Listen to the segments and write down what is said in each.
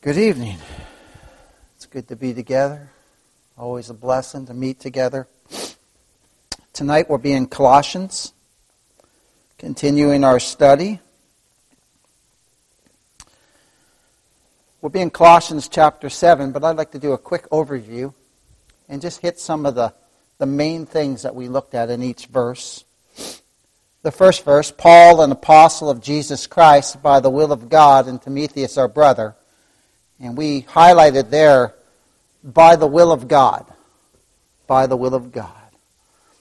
Good evening. It's good to be together. Always a blessing to meet together. Tonight we'll be in Colossians, continuing our study. We'll be in Colossians chapter 7, but I'd like to do a quick overview and just hit some of the, the main things that we looked at in each verse. The first verse Paul, an apostle of Jesus Christ, by the will of God, and Timotheus, our brother and we highlighted there, by the will of God. By the will of God.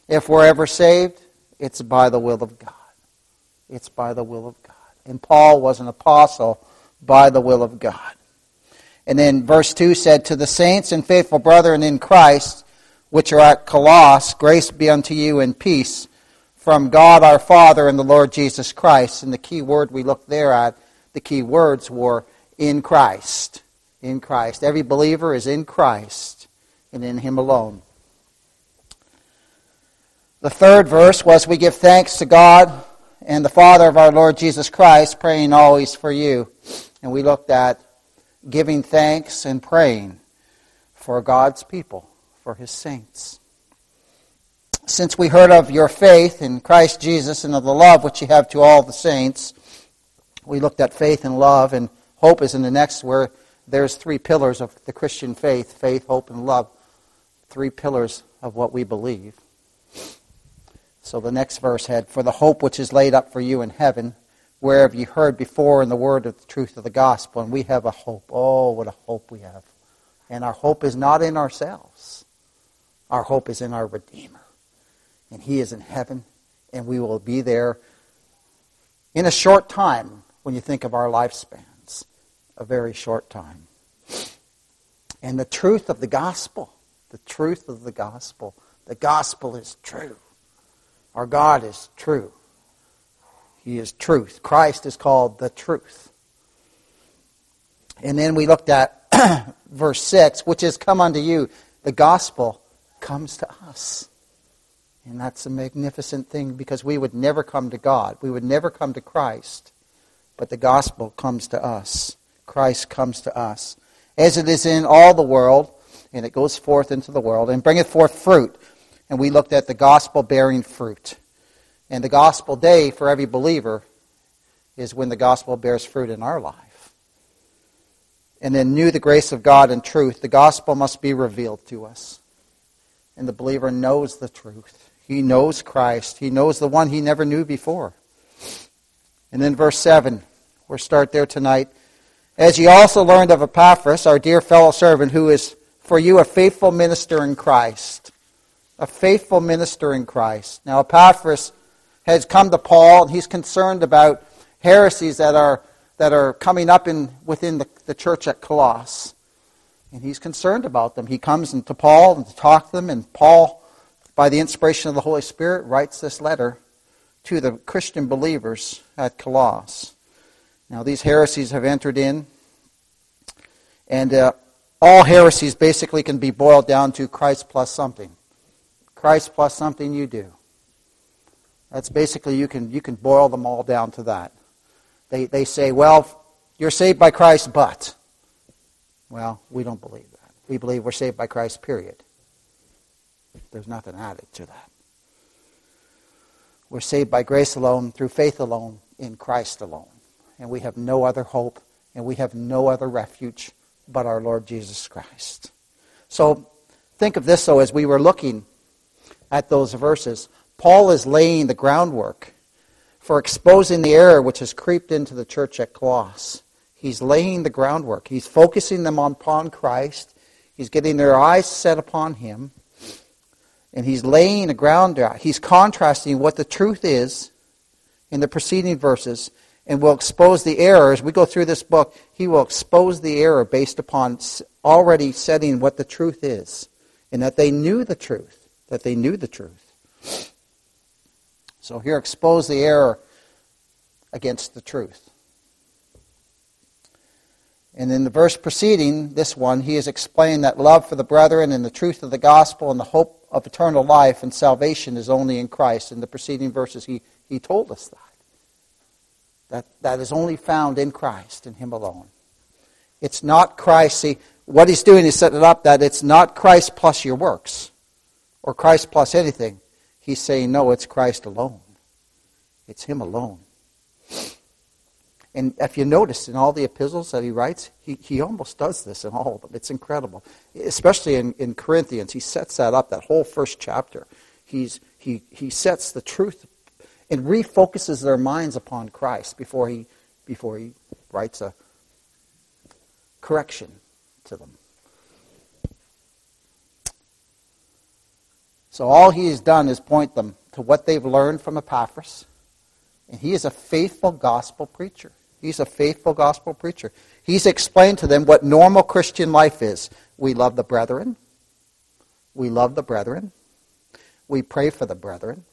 If we're ever saved, it's by the will of God. It's by the will of God. And Paul was an apostle by the will of God. And then verse 2 said, To the saints and faithful brethren in Christ, which are at Colossus, grace be unto you and peace from God our Father and the Lord Jesus Christ. And the key word we looked there at, the key words were in Christ in Christ. Every believer is in Christ and in Him alone. The third verse was We give thanks to God and the Father of our Lord Jesus Christ, praying always for you. And we looked at giving thanks and praying for God's people, for His saints. Since we heard of your faith in Christ Jesus and of the love which you have to all the saints, we looked at faith and love, and hope is in the next where there's three pillars of the Christian faith faith, hope, and love. Three pillars of what we believe. So the next verse had, For the hope which is laid up for you in heaven, where have you heard before in the word of the truth of the gospel. And we have a hope. Oh, what a hope we have. And our hope is not in ourselves, our hope is in our Redeemer. And He is in heaven, and we will be there in a short time when you think of our lifespan a very short time. And the truth of the gospel, the truth of the gospel, the gospel is true. Our God is true. He is truth. Christ is called the truth. And then we looked at verse 6, which is come unto you. The gospel comes to us. And that's a magnificent thing because we would never come to God. We would never come to Christ. But the gospel comes to us. Christ comes to us. As it is in all the world, and it goes forth into the world, and bringeth forth fruit. And we looked at the gospel bearing fruit. And the gospel day for every believer is when the gospel bears fruit in our life. And then knew the grace of God and truth. The gospel must be revealed to us. And the believer knows the truth. He knows Christ. He knows the one he never knew before. And then verse 7, we'll start there tonight. As ye also learned of Epaphras, our dear fellow servant, who is for you a faithful minister in Christ. A faithful minister in Christ. Now, Epaphras has come to Paul, and he's concerned about heresies that are, that are coming up in, within the, the church at Colossus. And he's concerned about them. He comes to Paul and to talk to them, and Paul, by the inspiration of the Holy Spirit, writes this letter to the Christian believers at Colossus. Now, these heresies have entered in, and uh, all heresies basically can be boiled down to Christ plus something. Christ plus something you do. That's basically, you can, you can boil them all down to that. They, they say, well, you're saved by Christ, but. Well, we don't believe that. We believe we're saved by Christ, period. There's nothing added to that. We're saved by grace alone, through faith alone, in Christ alone and we have no other hope, and we have no other refuge but our Lord Jesus Christ. So think of this, though, as we were looking at those verses. Paul is laying the groundwork for exposing the error which has creeped into the church at Colossus. He's laying the groundwork. He's focusing them upon Christ. He's getting their eyes set upon Him. And he's laying the ground. Uh, he's contrasting what the truth is in the preceding verses and will expose the error. As we go through this book, he will expose the error based upon already setting what the truth is, and that they knew the truth, that they knew the truth. So here, expose the error against the truth. And in the verse preceding this one, he has explained that love for the brethren and the truth of the gospel and the hope of eternal life and salvation is only in Christ. In the preceding verses, he, he told us that that, that is only found in Christ, in Him alone. It's not Christ. See, what he's doing is setting it up that it's not Christ plus your works or Christ plus anything. He's saying, no, it's Christ alone. It's him alone. And if you notice in all the epistles that he writes, he, he almost does this in all of them. It's incredible. Especially in, in Corinthians, he sets that up, that whole first chapter. He's, he, he sets the truth and refocuses their minds upon Christ before he, before he writes a correction to them. So all he has done is point them to what they've learned from Epaphras. And he is a faithful gospel preacher. He's a faithful gospel preacher. He's explained to them what normal Christian life is. We love the brethren. We love the brethren. We pray for the brethren.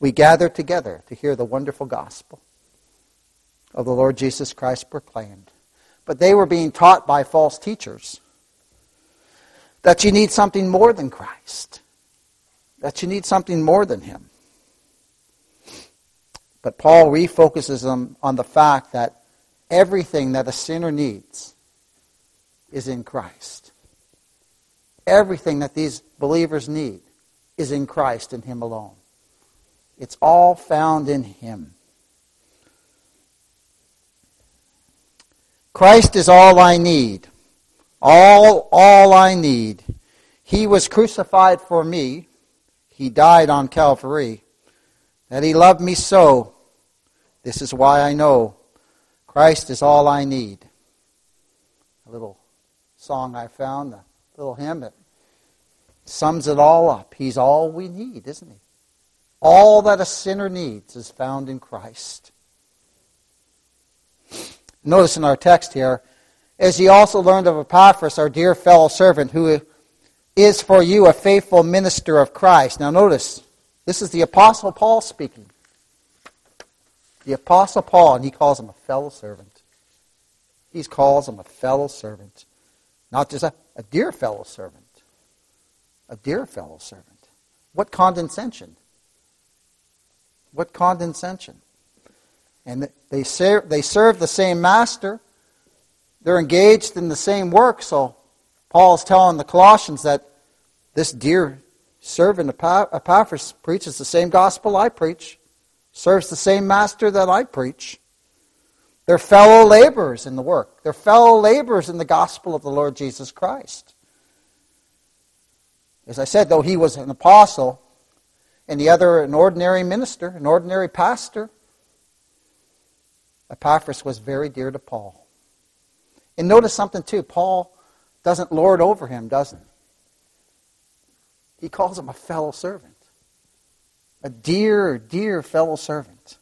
We gather together to hear the wonderful gospel of the Lord Jesus Christ proclaimed. But they were being taught by false teachers that you need something more than Christ, that you need something more than Him. But Paul refocuses them on the fact that everything that a sinner needs is in Christ. Everything that these believers need is in Christ and Him alone. It's all found in Him. Christ is all I need. All, all I need. He was crucified for me. He died on Calvary that he loved me so. This is why I know Christ is all I need. A little song I found, a little hymn that sums it all up. He's all we need, isn't he? All that a sinner needs is found in Christ. Notice in our text here, as ye also learned of Epaphras, our dear fellow servant, who is for you a faithful minister of Christ. Now notice, this is the Apostle Paul speaking. The Apostle Paul, and he calls him a fellow servant. He calls him a fellow servant. Not just a, a dear fellow servant. A dear fellow servant. What condescension. What condescension. And they serve, they serve the same master. They're engaged in the same work. So Paul is telling the Colossians that this dear servant Epaphras preaches the same gospel I preach, serves the same master that I preach. They're fellow laborers in the work. They're fellow laborers in the gospel of the Lord Jesus Christ. As I said, though he was an apostle and the other an ordinary minister, an ordinary pastor, Epaphras was very dear to Paul. And notice something too. Paul doesn't lord over him, doesn't he? He calls him a fellow servant. A dear, dear fellow servant.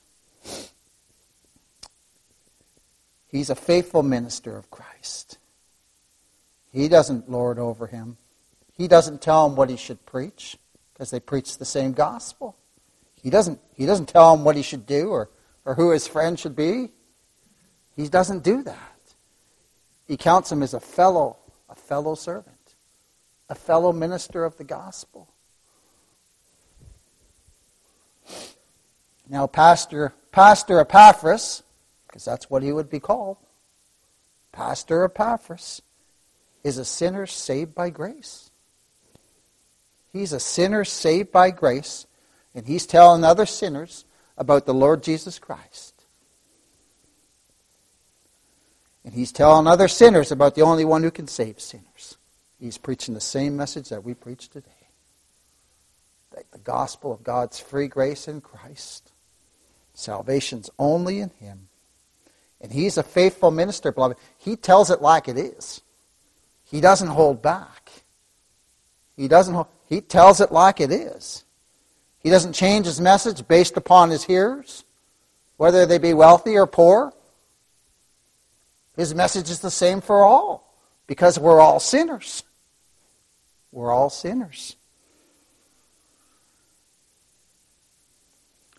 He's a faithful minister of Christ. He doesn't lord over him. He doesn't tell him what he should preach because they preach the same gospel. He doesn't, he doesn't tell him what he should do or, or who his friend should be. He doesn't do that. He counts him as a fellow, a fellow servant a fellow minister of the gospel. Now, Pastor, Pastor Epaphras, because that's what he would be called, Pastor Epaphras is a sinner saved by grace. He's a sinner saved by grace, and he's telling other sinners about the Lord Jesus Christ. And he's telling other sinners about the only one who can save sinners. He's preaching the same message that we preach today. that the gospel of God's free grace in Christ. Salvation's only in Him. And He's a faithful minister, beloved. He tells it like it is. He doesn't hold back. He doesn't hold, he tells it like it is. He doesn't change his message based upon his hearers, whether they be wealthy or poor. His message is the same for all because we're all sinners. We're all sinners.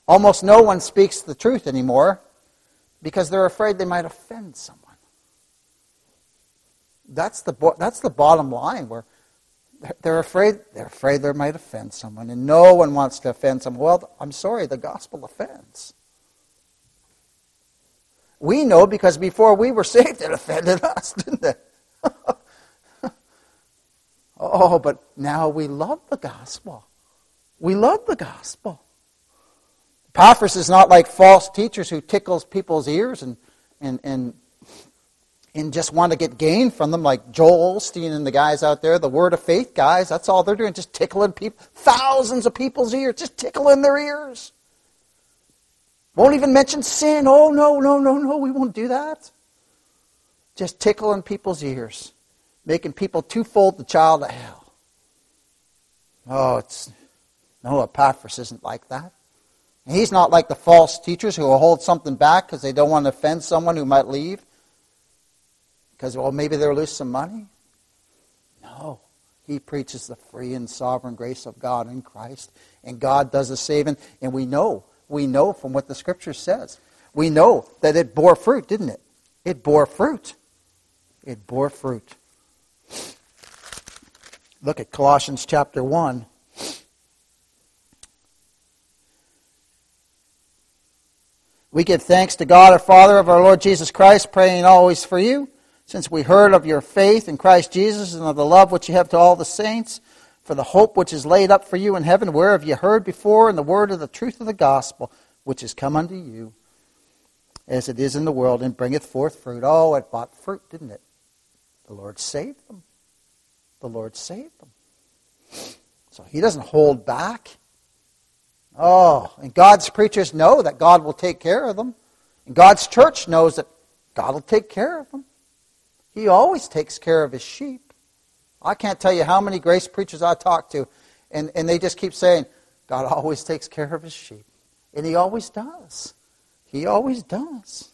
Almost no one speaks the truth anymore because they're afraid they might offend someone. That's the, that's the bottom line where they're afraid they're afraid they might offend someone and no one wants to offend someone. Well, I'm sorry, the gospel offends. We know because before we were saved, it offended us, didn't it? oh, but now we love the gospel. We love the gospel. Epaphras is not like false teachers who tickles people's ears and, and, and, and just want to get gain from them, like Joel Osteen and the guys out there, the Word of Faith guys. That's all they're doing, just tickling people, thousands of people's ears, just tickling their ears. Won't even mention sin. Oh, no, no, no, no, we won't do that. Just tickling people's ears, making people twofold the child of hell. Oh, it's no, Epaphras isn't like that. he's not like the false teachers who will hold something back because they don't want to offend someone who might leave. Because, well, maybe they'll lose some money. No. He preaches the free and sovereign grace of God in Christ. And God does the saving. And we know, we know from what the Scripture says. We know that it bore fruit, didn't it? It bore fruit. It bore fruit. Look at Colossians chapter 1. We give thanks to God, our Father of our Lord Jesus Christ, praying always for you, since we heard of your faith in Christ Jesus and of the love which you have to all the saints, for the hope which is laid up for you in heaven, where have you heard before in the word of the truth of the gospel, which is come unto you, as it is in the world, and bringeth forth fruit. Oh, it brought fruit, didn't it? The Lord saved them. The Lord saved them. So he doesn't hold back. Oh, and God's preachers know that God will take care of them. And God's church knows that God will take care of them. He always takes care of his sheep. I can't tell you how many grace preachers I talk to, and, and they just keep saying, God always takes care of his sheep. And he always does. He always does.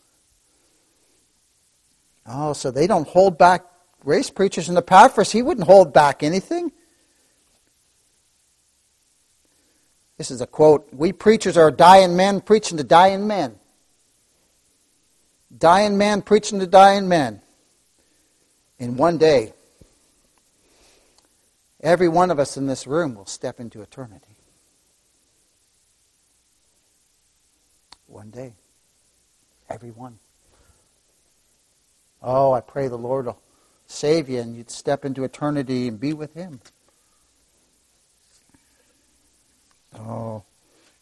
Oh, so they don't hold back grace preachers in the Epaphras. He wouldn't hold back anything. This is a quote We preachers are dying men preaching to dying men. Dying man preaching to dying men. In one day, every one of us in this room will step into eternity. One day. Every one. Oh, I pray the Lord will save you and you'd step into eternity and be with Him. Oh,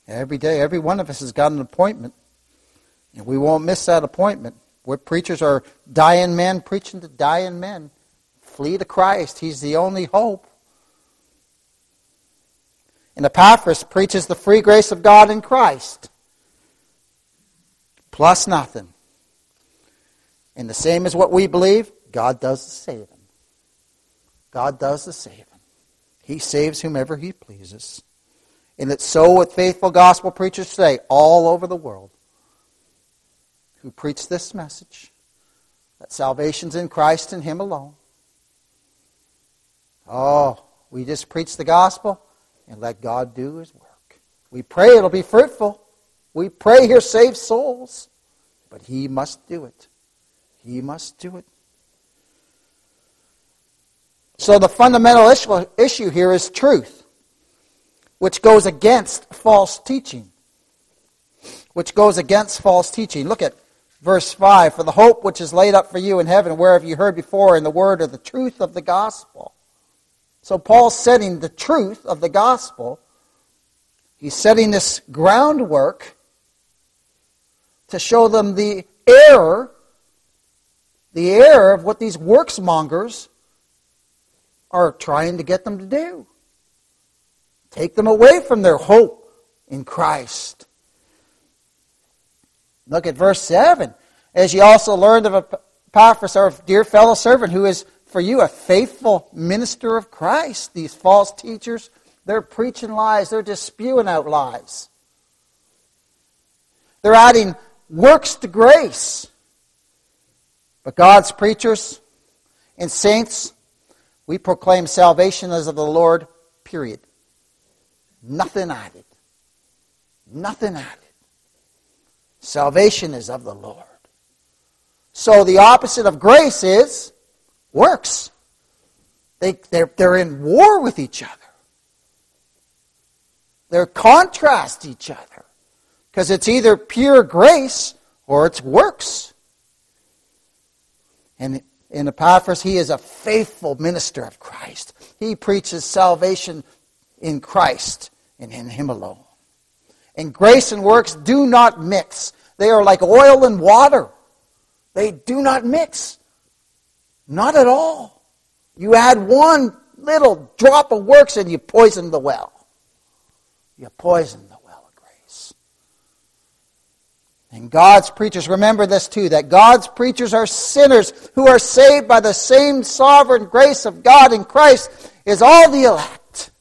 every day, every one of us has got an appointment. And we won't miss that appointment. We're preachers are dying men preaching to dying men. Flee to Christ. He's the only hope. And Epaphras preaches the free grace of God in Christ. Plus nothing. And the same as what we believe, God does the saving. God does the saving. He saves whomever he pleases. And it's so with faithful gospel preachers today, all over the world, who preach this message that salvation's in Christ and Him alone. Oh, we just preach the gospel and let God do His work. We pray it'll be fruitful. We pray He'll save souls. But He must do it. He must do it. So the fundamental issue here is truth which goes against false teaching. Which goes against false teaching. Look at verse 5 For the hope which is laid up for you in heaven, where have you heard before in the word of the truth of the gospel. So Paul's setting the truth of the gospel. He's setting this groundwork to show them the error, the error of what these works mongers are trying to get them to do. Take them away from their hope in Christ. Look at verse 7. As ye also learned of Epaphras, our dear fellow servant, who is for you a faithful minister of Christ. These false teachers, they're preaching lies, they're just spewing out lies. They're adding works to grace. But God's preachers and saints, we proclaim salvation as of the Lord, period. Nothing added. Nothing added. Salvation is of the Lord. So the opposite of grace is works. They, they're, they're in war with each other. They're contrast each other. Because it's either pure grace or it's works. And in Epaphras, he is a faithful minister of Christ. He preaches salvation in Christ and in him alone. And grace and works do not mix. They are like oil and water. They do not mix. Not at all. You add one little drop of works and you poison the well. You poison the well of grace. And God's preachers, remember this too, that God's preachers are sinners who are saved by the same sovereign grace of God in Christ is all the elect.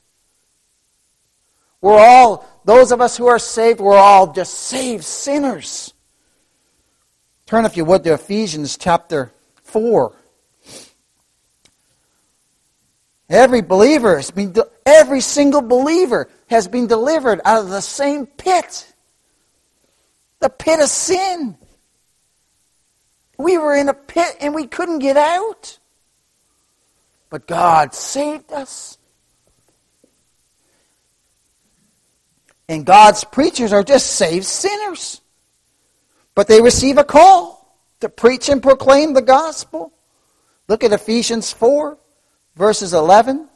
We're all, those of us who are saved, we're all just saved sinners. Turn, if you would, to Ephesians chapter 4. Every believer has been, every single believer has been delivered out of the same pit. The pit of sin. We were in a pit and we couldn't get out. But God saved us. And God's preachers are just saved sinners. But they receive a call to preach and proclaim the gospel. Look at Ephesians 4 verses 11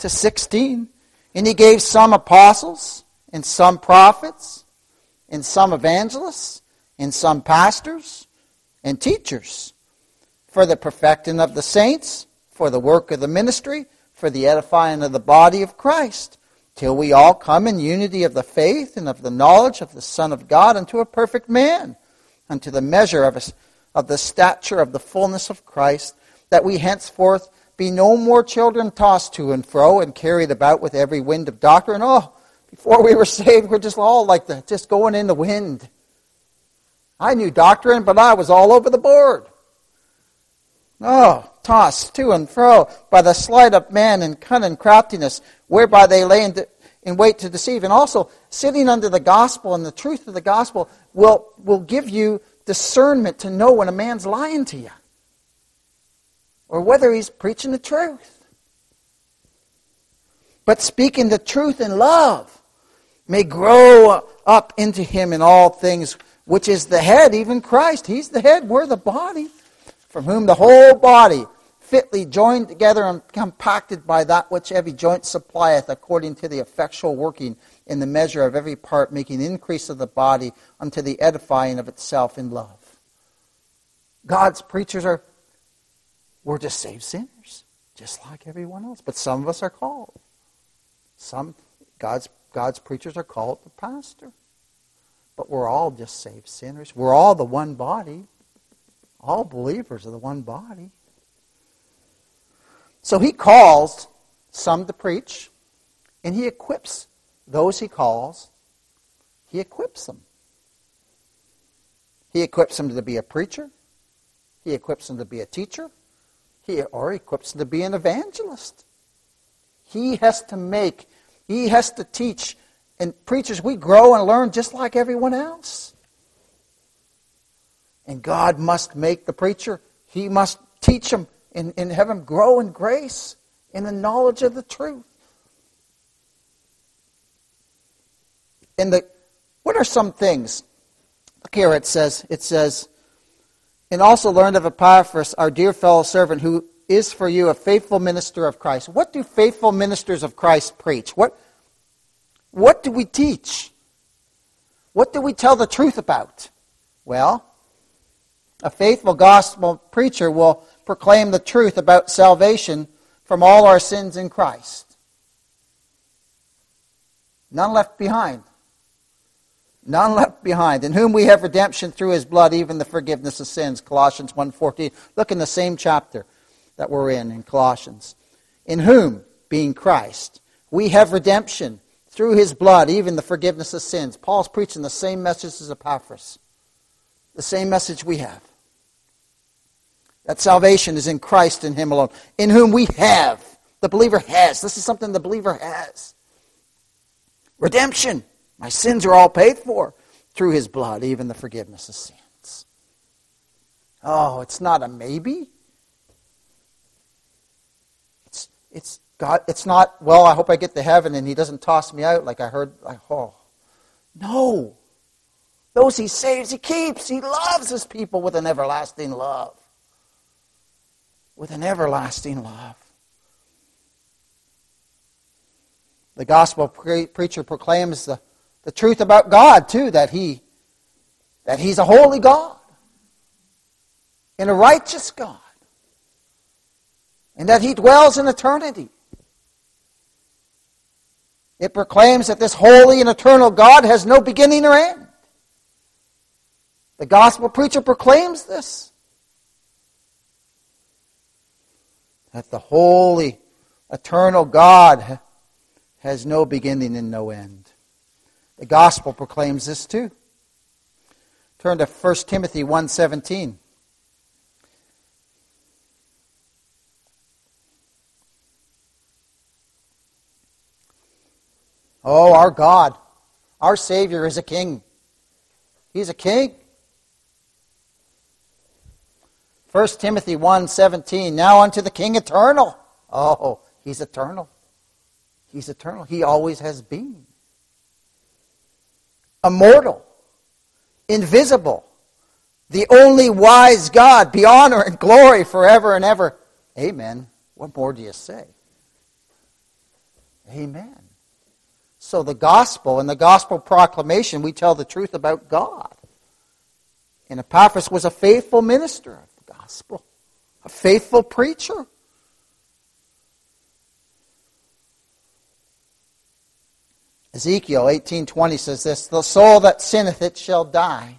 to 16. And he gave some apostles, and some prophets, and some evangelists, and some pastors, and teachers, for the perfecting of the saints, for the work of the ministry, for the edifying of the body of Christ, till we all come in unity of the faith and of the knowledge of the Son of God unto a perfect man, unto the measure of, of the stature of the fullness of Christ, that we henceforth be no more children tossed to and fro and carried about with every wind of doctrine. Oh, before we were saved, we're just all like the, just going in the wind. I knew doctrine, but I was all over the board. Oh, tossed to and fro by the sleight of man and cunning craftiness, whereby they lay in, de- in wait to deceive. And also, sitting under the gospel and the truth of the gospel will, will give you discernment to know when a man's lying to you or whether he's preaching the truth. But speaking the truth in love may grow up into him in all things, which is the head, even Christ. He's the head, we're the body, from whom the whole body, fitly joined together and compacted by that which every joint supplieth, according to the effectual working in the measure of every part, making increase of the body unto the edifying of itself in love. God's preachers are we're just saved sinners, just like everyone else. But some of us are called. Some God's God's preachers are called the pastor. But we're all just saved sinners. We're all the one body. All believers are the one body. So he calls some to preach, and he equips those he calls, he equips them. He equips them to be a preacher. He equips them to be a teacher. He, or equips them to be an evangelist. He has to make, he has to teach. And preachers, we grow and learn just like everyone else. And God must make the preacher, he must teach him and, and have him grow in grace, in the knowledge of the truth. And the, what are some things? Look here, it says, it says, and also learned of Epaphras, our dear fellow servant, who is for you a faithful minister of Christ. What do faithful ministers of Christ preach? What, what do we teach? What do we tell the truth about? Well, a faithful gospel preacher will proclaim the truth about salvation from all our sins in Christ. None left behind none left behind, in whom we have redemption through his blood, even the forgiveness of sins. Colossians 1.14. Look in the same chapter that we're in, in Colossians. In whom, being Christ, we have redemption through his blood, even the forgiveness of sins. Paul's preaching the same message as Epaphras. The same message we have. That salvation is in Christ and him alone. In whom we have. The believer has. This is something the believer has. Redemption. My sins are all paid for through his blood, even the forgiveness of sins. Oh, it's not a maybe. It's, it's God, it's not, well, I hope I get to heaven and he doesn't toss me out like I heard. Like, oh. No. Those he saves, he keeps. He loves his people with an everlasting love. With an everlasting love. The gospel pre- preacher proclaims the, the truth about God, too, that, he, that He's a holy God and a righteous God, and that He dwells in eternity. It proclaims that this holy and eternal God has no beginning or end. The gospel preacher proclaims this. That the holy, eternal God has no beginning and no end. The gospel proclaims this too. Turn to 1 Timothy 1:17. Oh, our God, our Savior is a king. He's a king. 1 Timothy 1:17 Now unto the king eternal. Oh, he's eternal. He's eternal. He always has been. Immortal. Invisible. The only wise God, be honor and glory forever and ever. Amen. What more do you say? Amen. So the gospel and the gospel proclamation, we tell the truth about God. And Epaphras was a faithful minister gospel, a faithful preacher. Ezekiel 18:20 says this, "The soul that sinneth it shall die.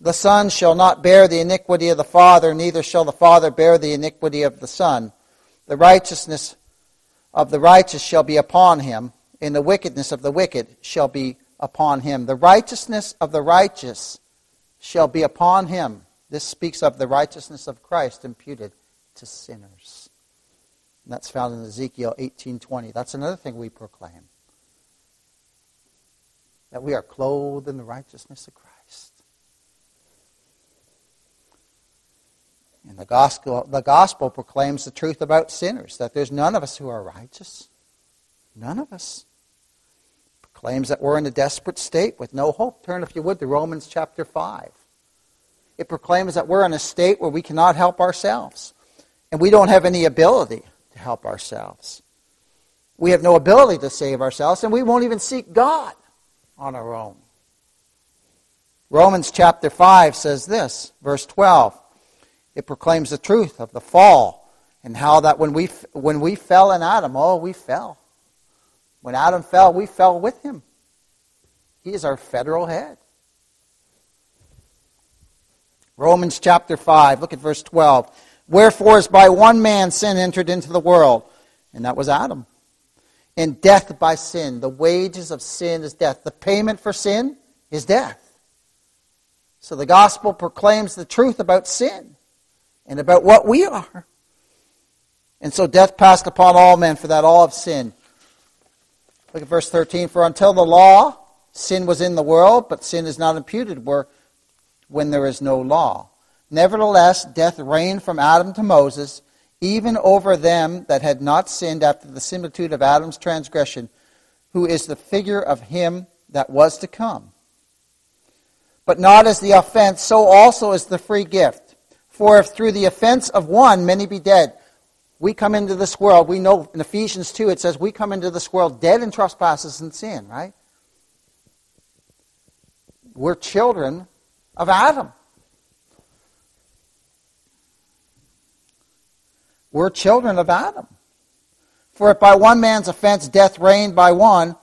The son shall not bear the iniquity of the father, neither shall the father bear the iniquity of the son. The righteousness of the righteous shall be upon him, and the wickedness of the wicked shall be upon him. The righteousness of the righteous shall be upon him. This speaks of the righteousness of Christ imputed to sinners. And that's found in Ezekiel 18:20. That's another thing we proclaim. That we are clothed in the righteousness of Christ. And the gospel, the gospel proclaims the truth about sinners, that there's none of us who are righteous. None of us. proclaims that we're in a desperate state with no hope. Turn, if you would, to Romans chapter 5. It proclaims that we're in a state where we cannot help ourselves. And we don't have any ability to help ourselves. We have no ability to save ourselves, and we won't even seek God on our own. Romans chapter 5 says this, verse 12. It proclaims the truth of the fall and how that when we, when we fell in Adam, oh, we fell. When Adam fell, we fell with him. He is our federal head. Romans chapter 5, look at verse 12. Wherefore, as by one man sin entered into the world, and that was Adam. And death by sin. The wages of sin is death. The payment for sin is death. So the gospel proclaims the truth about sin and about what we are. And so death passed upon all men, for that all have sinned. Look at verse 13. For until the law, sin was in the world, but sin is not imputed where, when there is no law. Nevertheless, death reigned from Adam to Moses, even over them that had not sinned after the similitude of Adam's transgression, who is the figure of him that was to come. But not as the offense, so also is the free gift. For if through the offense of one many be dead, we come into this world, we know in Ephesians 2 it says we come into this world dead in trespasses and sin, right? We're children of Adam. We're children of Adam. For if by one man's offense death reigned by one,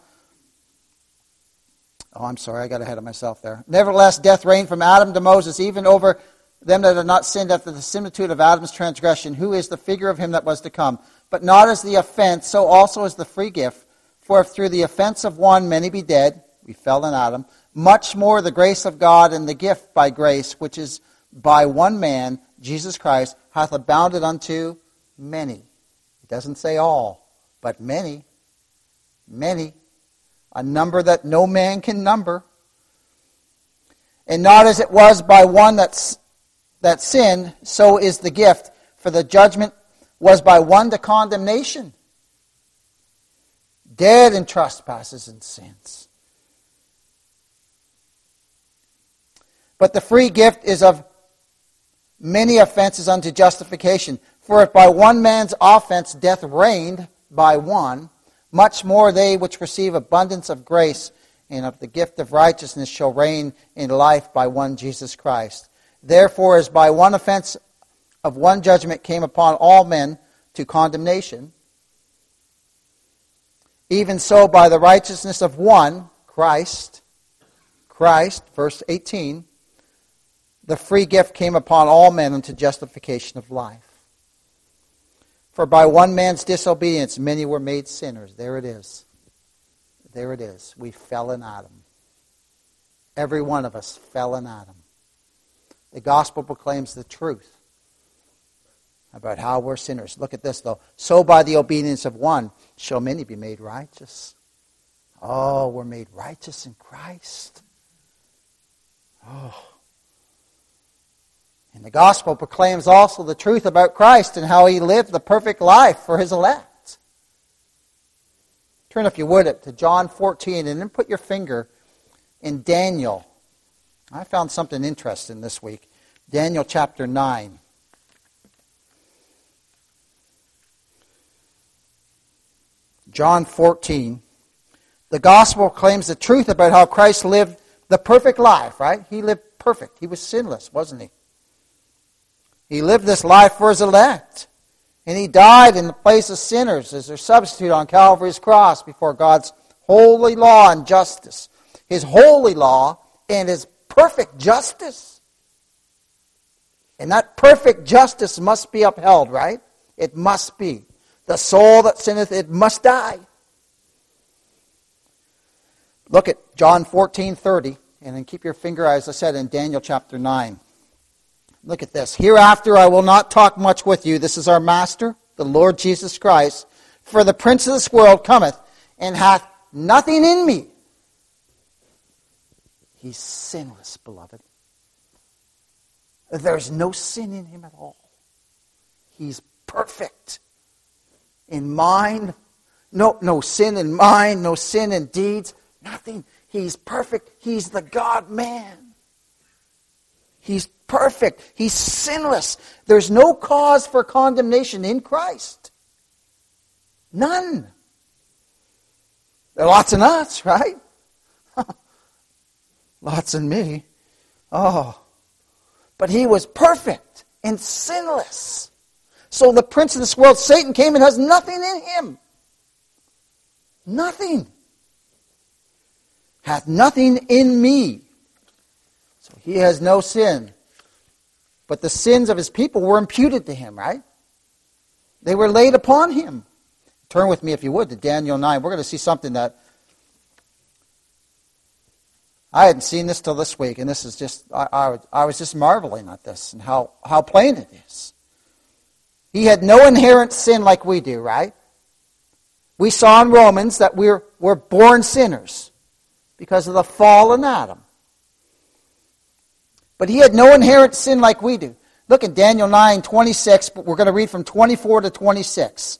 oh, I'm sorry, I got ahead of myself there. Nevertheless, death reigned from Adam to Moses, even over them that have not sinned after the similitude of Adam's transgression, who is the figure of him that was to come. But not as the offense, so also is the free gift. For if through the offense of one many be dead, we fell in Adam, much more the grace of God and the gift by grace, which is by one man, Jesus Christ, hath abounded unto many. It doesn't say all, but many. Many. A number that no man can number. And not as it was by one that's that sin, so is the gift. For the judgment was by one to condemnation, dead in trespasses and sins. But the free gift is of many offenses unto justification. For if by one man's offense death reigned by one, much more they which receive abundance of grace and of the gift of righteousness shall reign in life by one Jesus Christ. Therefore, as by one offense of one judgment came upon all men to condemnation, even so by the righteousness of one, Christ, Christ, verse 18, the free gift came upon all men unto justification of life. For by one man's disobedience many were made sinners. There it is. There it is. We fell in Adam. Every one of us fell in Adam. The gospel proclaims the truth about how we're sinners. Look at this, though. So by the obedience of one shall many be made righteous. Oh, we're made righteous in Christ. Oh. And the gospel proclaims also the truth about Christ and how he lived the perfect life for his elect. Turn, if you would, to John 14 and then put your finger in Daniel. I found something interesting this week. Daniel chapter 9. John 14. The gospel claims the truth about how Christ lived the perfect life, right? He lived perfect. He was sinless, wasn't he? He lived this life for his elect. And he died in the place of sinners as their substitute on Calvary's cross before God's holy law and justice. His holy law and his perfect justice. And that perfect justice must be upheld, right? It must be. The soul that sinneth, it must die. Look at John 14, 30, and then keep your finger, as I said, in Daniel chapter 9. Look at this. Hereafter I will not talk much with you. This is our Master, the Lord Jesus Christ. For the prince of this world cometh and hath nothing in me. He's sinless, beloved. There's no sin in him at all. He's perfect in mind. No, no sin in mind, no sin in deeds, nothing. He's perfect. He's the God man. He's perfect. He's sinless. There's no cause for condemnation in Christ. None. There are lots in us, right? lots in me. Oh. But he was perfect and sinless. So the prince of this world, Satan, came and has nothing in him. Nothing. Hath nothing in me. So he has no sin. But the sins of his people were imputed to him, right? They were laid upon him. Turn with me, if you would, to Daniel 9. We're going to see something that I hadn't seen this till this week, and this is just, I, I, I was just marveling at this and how, how plain it is. He had no inherent sin like we do, right? We saw in Romans that we're, we're born sinners because of the fall in Adam. But he had no inherent sin like we do. Look at Daniel 9, 26, but we're going to read from 24 to 26.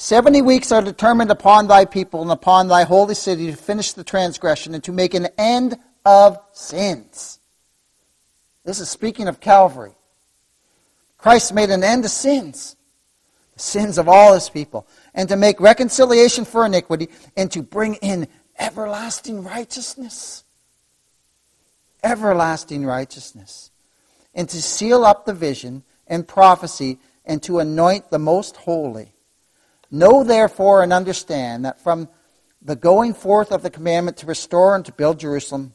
Seventy weeks are determined upon thy people and upon thy holy city to finish the transgression and to make an end of sins. This is speaking of Calvary. Christ made an end of sins, the sins of all his people, and to make reconciliation for iniquity and to bring in everlasting righteousness. Everlasting righteousness. And to seal up the vision and prophecy and to anoint the most holy. Know therefore and understand that from the going forth of the commandment to restore and to build Jerusalem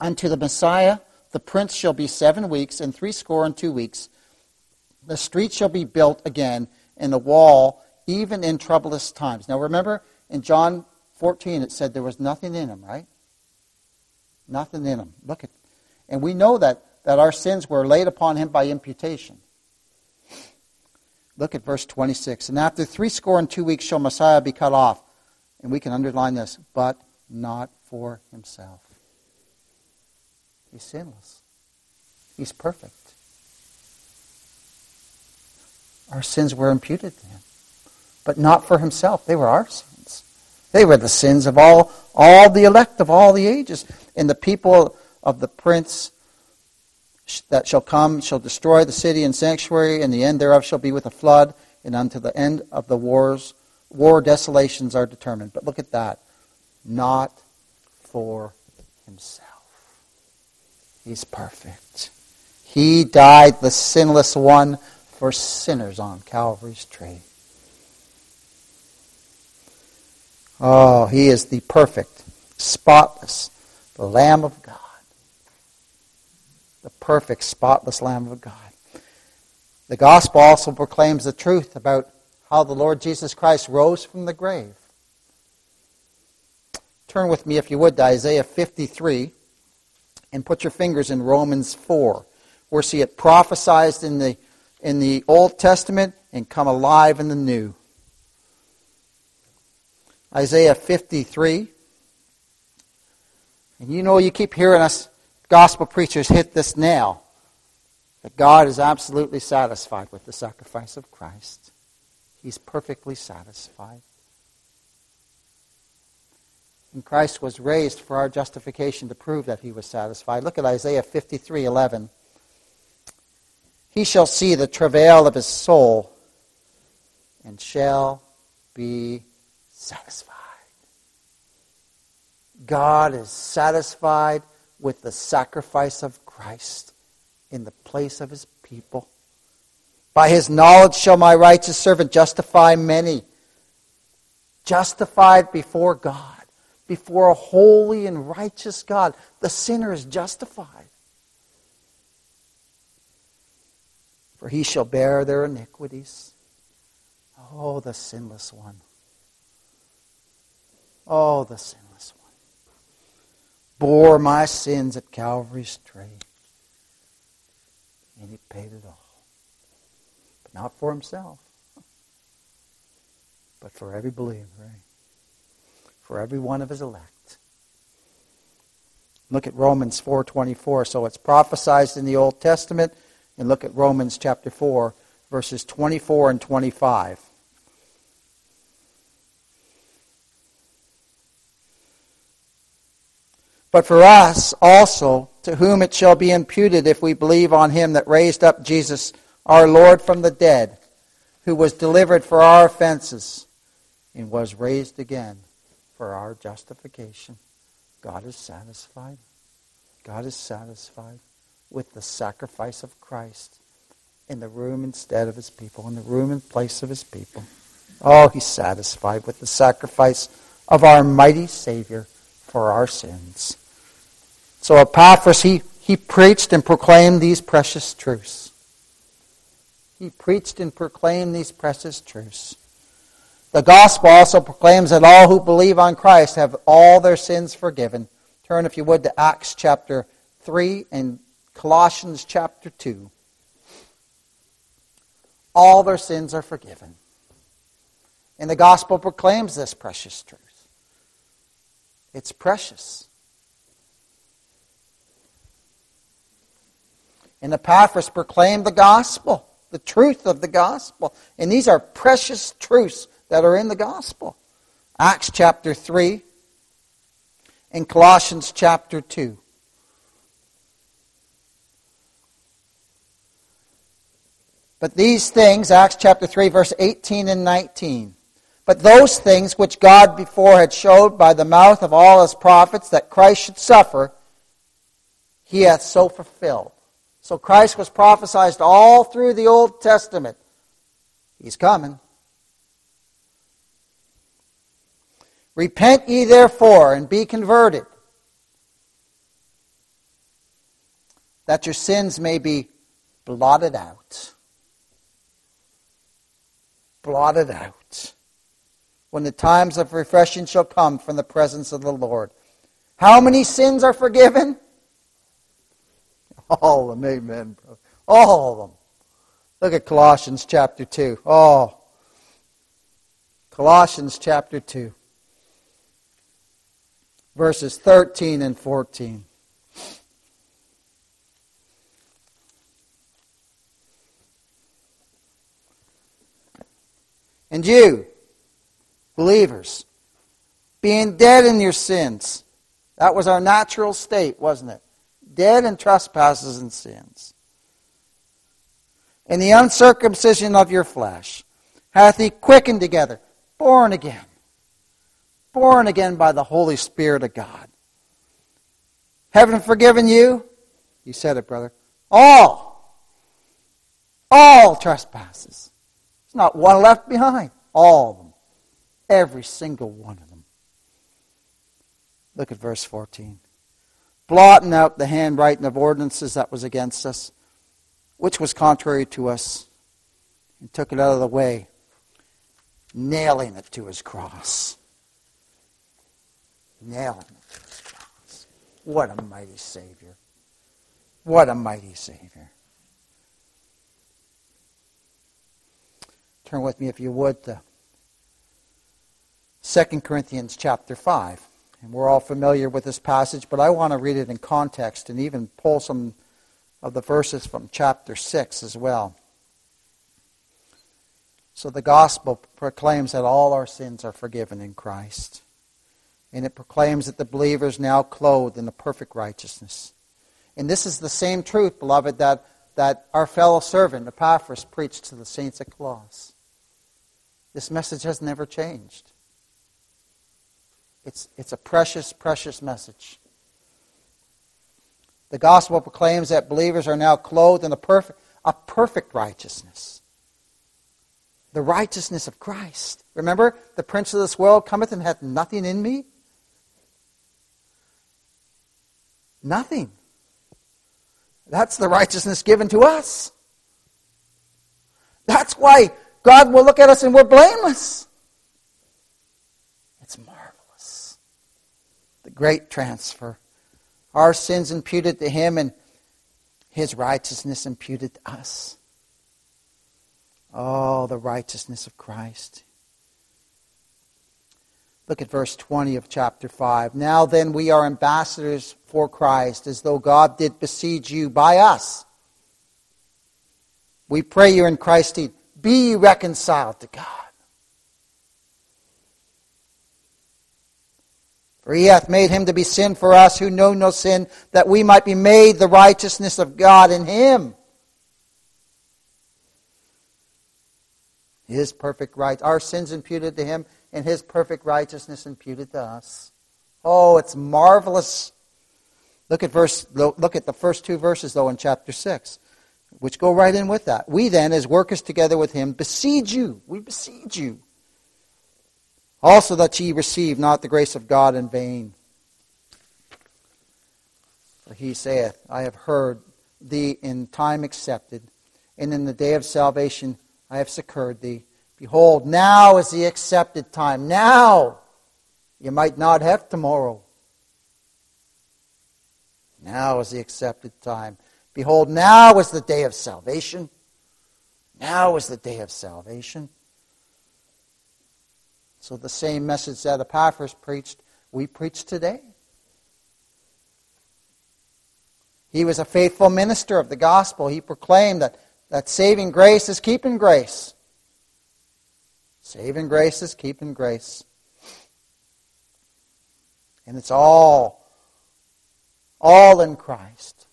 unto the Messiah, the prince shall be seven weeks and threescore and two weeks. The street shall be built again, and the wall even in troublous times. Now remember in John 14, it said there was nothing in him, right? Nothing in him. Look at, and we know that, that our sins were laid upon him by imputation. Look at verse 26. And after three score and two weeks shall Messiah be cut off. And we can underline this, but not for himself. He's sinless. He's perfect. Our sins were imputed to him, but not for himself. They were our sins. They were the sins of all, all the elect of all the ages. And the people of the prince that shall come shall destroy the city and sanctuary, and the end thereof shall be with a flood, and unto the end of the wars, war desolations are determined. But look at that. Not for himself. He's perfect. He died, the sinless one, for sinners on Calvary's tree. Oh, he is the perfect, spotless Lamb of God. The perfect, spotless Lamb of God. The gospel also proclaims the truth about how the Lord Jesus Christ rose from the grave. Turn with me, if you would, to Isaiah 53 and put your fingers in Romans 4. Where see it prophesied in the, in the Old Testament and come alive in the New. Isaiah 53. And you know, you keep hearing us gospel preachers hit this nail that God is absolutely satisfied with the sacrifice of Christ. He's perfectly satisfied. And Christ was raised for our justification to prove that he was satisfied. Look at Isaiah 53 11. He shall see the travail of his soul and shall be satisfied. God is satisfied with the sacrifice of Christ in the place of his people. By his knowledge shall my righteous servant justify many. Justified before God, before a holy and righteous God. The sinner is justified. For he shall bear their iniquities. Oh, the sinless one. Oh, the sinless one. Bore my sins at Calvary's tree. And he paid it all. But not for himself, but for every believer, for every one of his elect. Look at Romans 4:24. So it's prophesied in the Old Testament, and look at Romans chapter 4, verses 24 and 25. But for us also, to whom it shall be imputed if we believe on him that raised up Jesus, our Lord, from the dead, who was delivered for our offenses and was raised again for our justification. God is satisfied. God is satisfied with the sacrifice of Christ in the room instead of his people, in the room in place of his people. Oh, he's satisfied with the sacrifice of our mighty Savior for our sins. So Epaphras, he, he preached and proclaimed these precious truths. He preached and proclaimed these precious truths. The gospel also proclaims that all who believe on Christ have all their sins forgiven. Turn, if you would, to Acts chapter 3 and Colossians chapter 2. All their sins are forgiven. And the gospel proclaims this precious truth. It's precious. And Epaphras proclaimed the gospel, the truth of the gospel. And these are precious truths that are in the gospel. Acts chapter 3 and Colossians chapter 2. But these things, Acts chapter 3, verse 18 and 19. But those things which God before had showed by the mouth of all his prophets that Christ should suffer, he hath so fulfilled. So Christ was prophesied all through the Old Testament. He's coming. Repent ye therefore and be converted, that your sins may be blotted out. Blotted out when the times of refreshing shall come from the presence of the Lord. How many sins are forgiven? All of them, amen, bro. All of them. Look at Colossians chapter 2. Oh. Colossians chapter 2. Verses 13 and 14. And you, Believers, being dead in your sins. That was our natural state, wasn't it? Dead in trespasses and sins. In the uncircumcision of your flesh hath he quickened together, born again, born again by the Holy Spirit of God. Haven't forgiven you? You said it, brother. All. All trespasses. There's not one left behind. All of them. Every single one of them. Look at verse 14. Blotting out the handwriting of ordinances that was against us, which was contrary to us, and took it out of the way, nailing it to his cross. Nailing it to his cross. What a mighty Savior. What a mighty Savior. Turn with me, if you would, to 2 Corinthians chapter 5. And we're all familiar with this passage, but I want to read it in context and even pull some of the verses from chapter 6 as well. So the gospel proclaims that all our sins are forgiven in Christ. And it proclaims that the believer is now clothed in the perfect righteousness. And this is the same truth, beloved, that, that our fellow servant, Epaphras, preached to the saints at Colossus. This message has never changed. It's, it's a precious, precious message. The gospel proclaims that believers are now clothed in a perfect, a perfect righteousness. The righteousness of Christ. Remember, the prince of this world cometh and hath nothing in me? Nothing. That's the righteousness given to us. That's why God will look at us and we're blameless. It's marvelous. The great transfer. Our sins imputed to Him and His righteousness imputed to us. Oh, the righteousness of Christ. Look at verse 20 of chapter 5. Now then, we are ambassadors for Christ, as though God did besiege you by us. We pray you in Christ's name be reconciled to God. For he hath made him to be sin for us who know no sin, that we might be made the righteousness of God in him. His perfect right, our sins imputed to him, and his perfect righteousness imputed to us. Oh, it's marvelous. Look at verse look at the first two verses though in chapter 6 which go right in with that. We then, as workers together with him, besiege you. We besiege you. Also that ye receive not the grace of God in vain. For he saith, I have heard thee in time accepted, and in the day of salvation I have succored thee. Behold, now is the accepted time. Now! You might not have tomorrow. Now is the accepted time. Behold, now is the day of salvation. Now is the day of salvation. So the same message that Epaphras preached, we preach today. He was a faithful minister of the gospel. He proclaimed that, that saving grace is keeping grace. Saving grace is keeping grace. And it's all, all in Christ.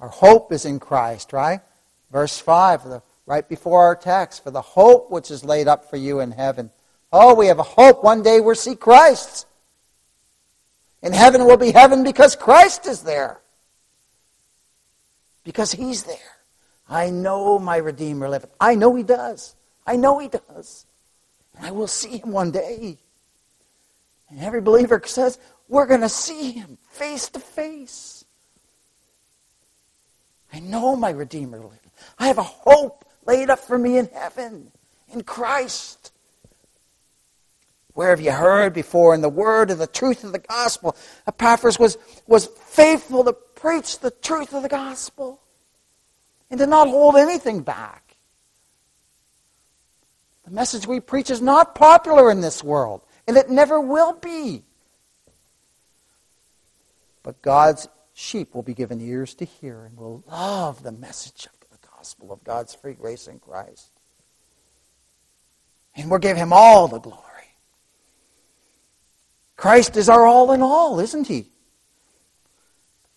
Our hope is in Christ, right? Verse 5, the, right before our text, for the hope which is laid up for you in heaven. Oh, we have a hope. One day we'll see Christ. And heaven will be heaven because Christ is there. Because He's there. I know my Redeemer liveth. I know He does. I know He does. And I will see Him one day. And every believer says, we're going to see Him face to face. I know my Redeemer liveth. I have a hope laid up for me in heaven, in Christ. Where have you heard before in the word of the truth of the gospel? Epaphras was, was faithful to preach the truth of the gospel and to not hold anything back. The message we preach is not popular in this world, and it never will be. But God's sheep will be given ears to hear and will love the message of the gospel of God's free grace in Christ. And we'll give him all the glory. Christ is our all in all, isn't he?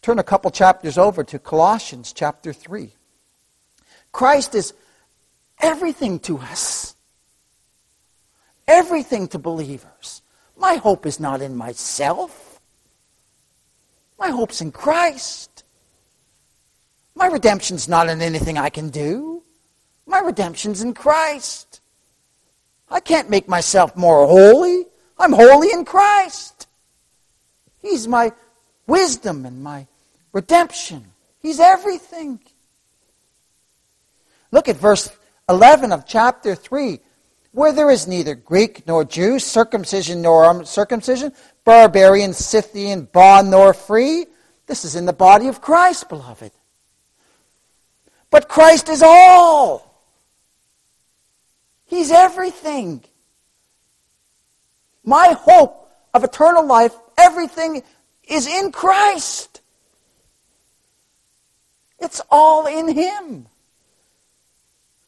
Turn a couple chapters over to Colossians chapter 3. Christ is everything to us, everything to believers. My hope is not in myself, my hope's in Christ. My redemption's not in anything I can do. My redemption's in Christ. I can't make myself more holy. I'm holy in Christ. He's my wisdom and my redemption. He's everything. Look at verse 11 of chapter 3. Where there is neither Greek nor Jew, circumcision nor uncircumcision, barbarian, Scythian, bond nor free. This is in the body of Christ, beloved. But Christ is all. He's everything. My hope of eternal life, everything is in Christ. It's all in Him.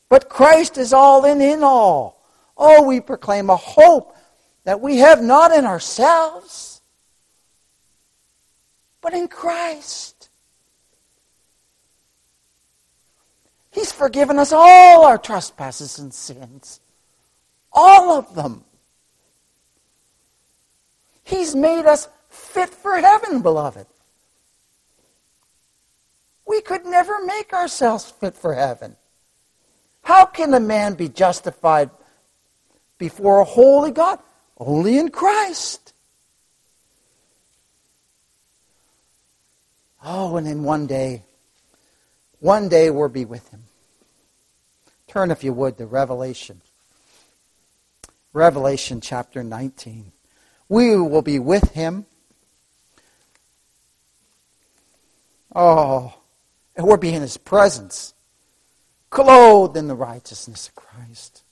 But Christ is all in in all. Oh, we proclaim a hope that we have not in ourselves, but in Christ. He's forgiven us all our trespasses and sins. All of them. He's made us fit for heaven, beloved. We could never make ourselves fit for heaven. How can a man be justified before a holy God? Only in Christ. Oh, and then one day, one day we'll be with him. Turn, if you would, to Revelation. Revelation chapter 19. We will be with him. Oh, and we'll be in his presence clothed in the righteousness of Christ.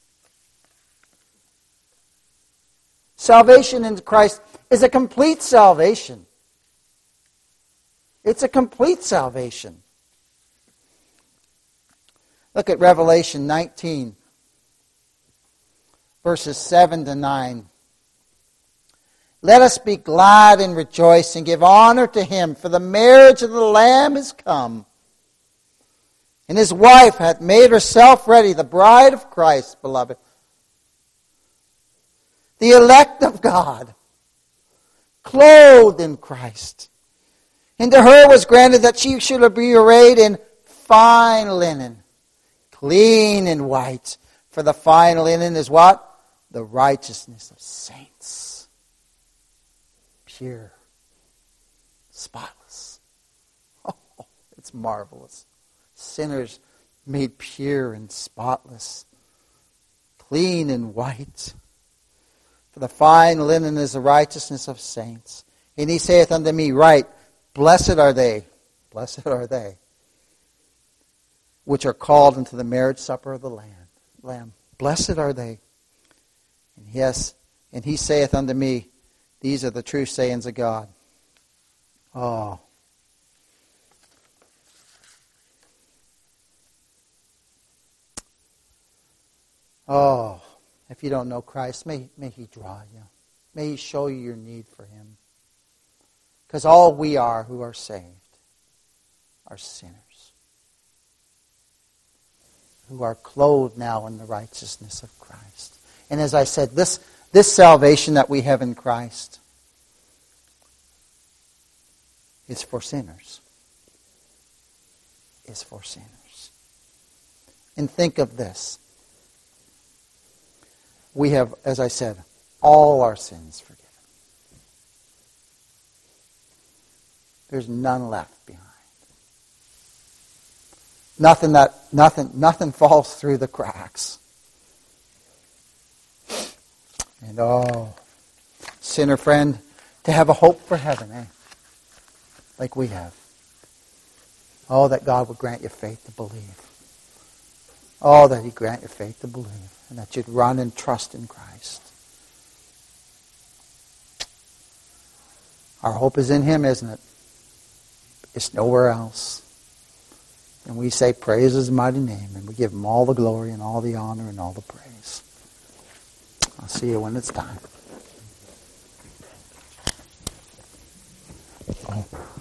Salvation in Christ is a complete salvation. It's a complete salvation. Look at Revelation 19, verses 7 to 9. Let us be glad and rejoice and give honor to him, for the marriage of the Lamb is come and his wife hath made herself ready, the bride of Christ, beloved. The elect of God, clothed in Christ. And to her was granted that she should be arrayed in fine linen, clean and white. For the fine linen is what? The righteousness of saints. Pure, spotless. Oh, it's marvelous sinners made pure and spotless, clean and white. For the fine linen is the righteousness of saints. And he saith unto me, Right, blessed are they, blessed are they, which are called into the marriage supper of the Lamb. Lamb. Blessed are they. And yes, and he saith unto me, These are the true sayings of God. Oh, Oh, if you don't know Christ, may, may He draw you. May He show you your need for Him. Because all we are who are saved are sinners who are clothed now in the righteousness of Christ. And as I said, this, this salvation that we have in Christ is for sinners. Is for sinners. And think of this we have, as I said, all our sins forgiven. There's none left behind. Nothing that nothing nothing falls through the cracks. And oh, sinner friend, to have a hope for heaven, eh? Like we have. Oh, that God would grant you faith to believe. Oh, that He grant you faith to believe and that you'd run and trust in Christ. Our hope is in Him, isn't it? It's nowhere else. And we say, Praise His mighty name, and we give Him all the glory and all the honor and all the praise. I'll see you when it's time. Oh.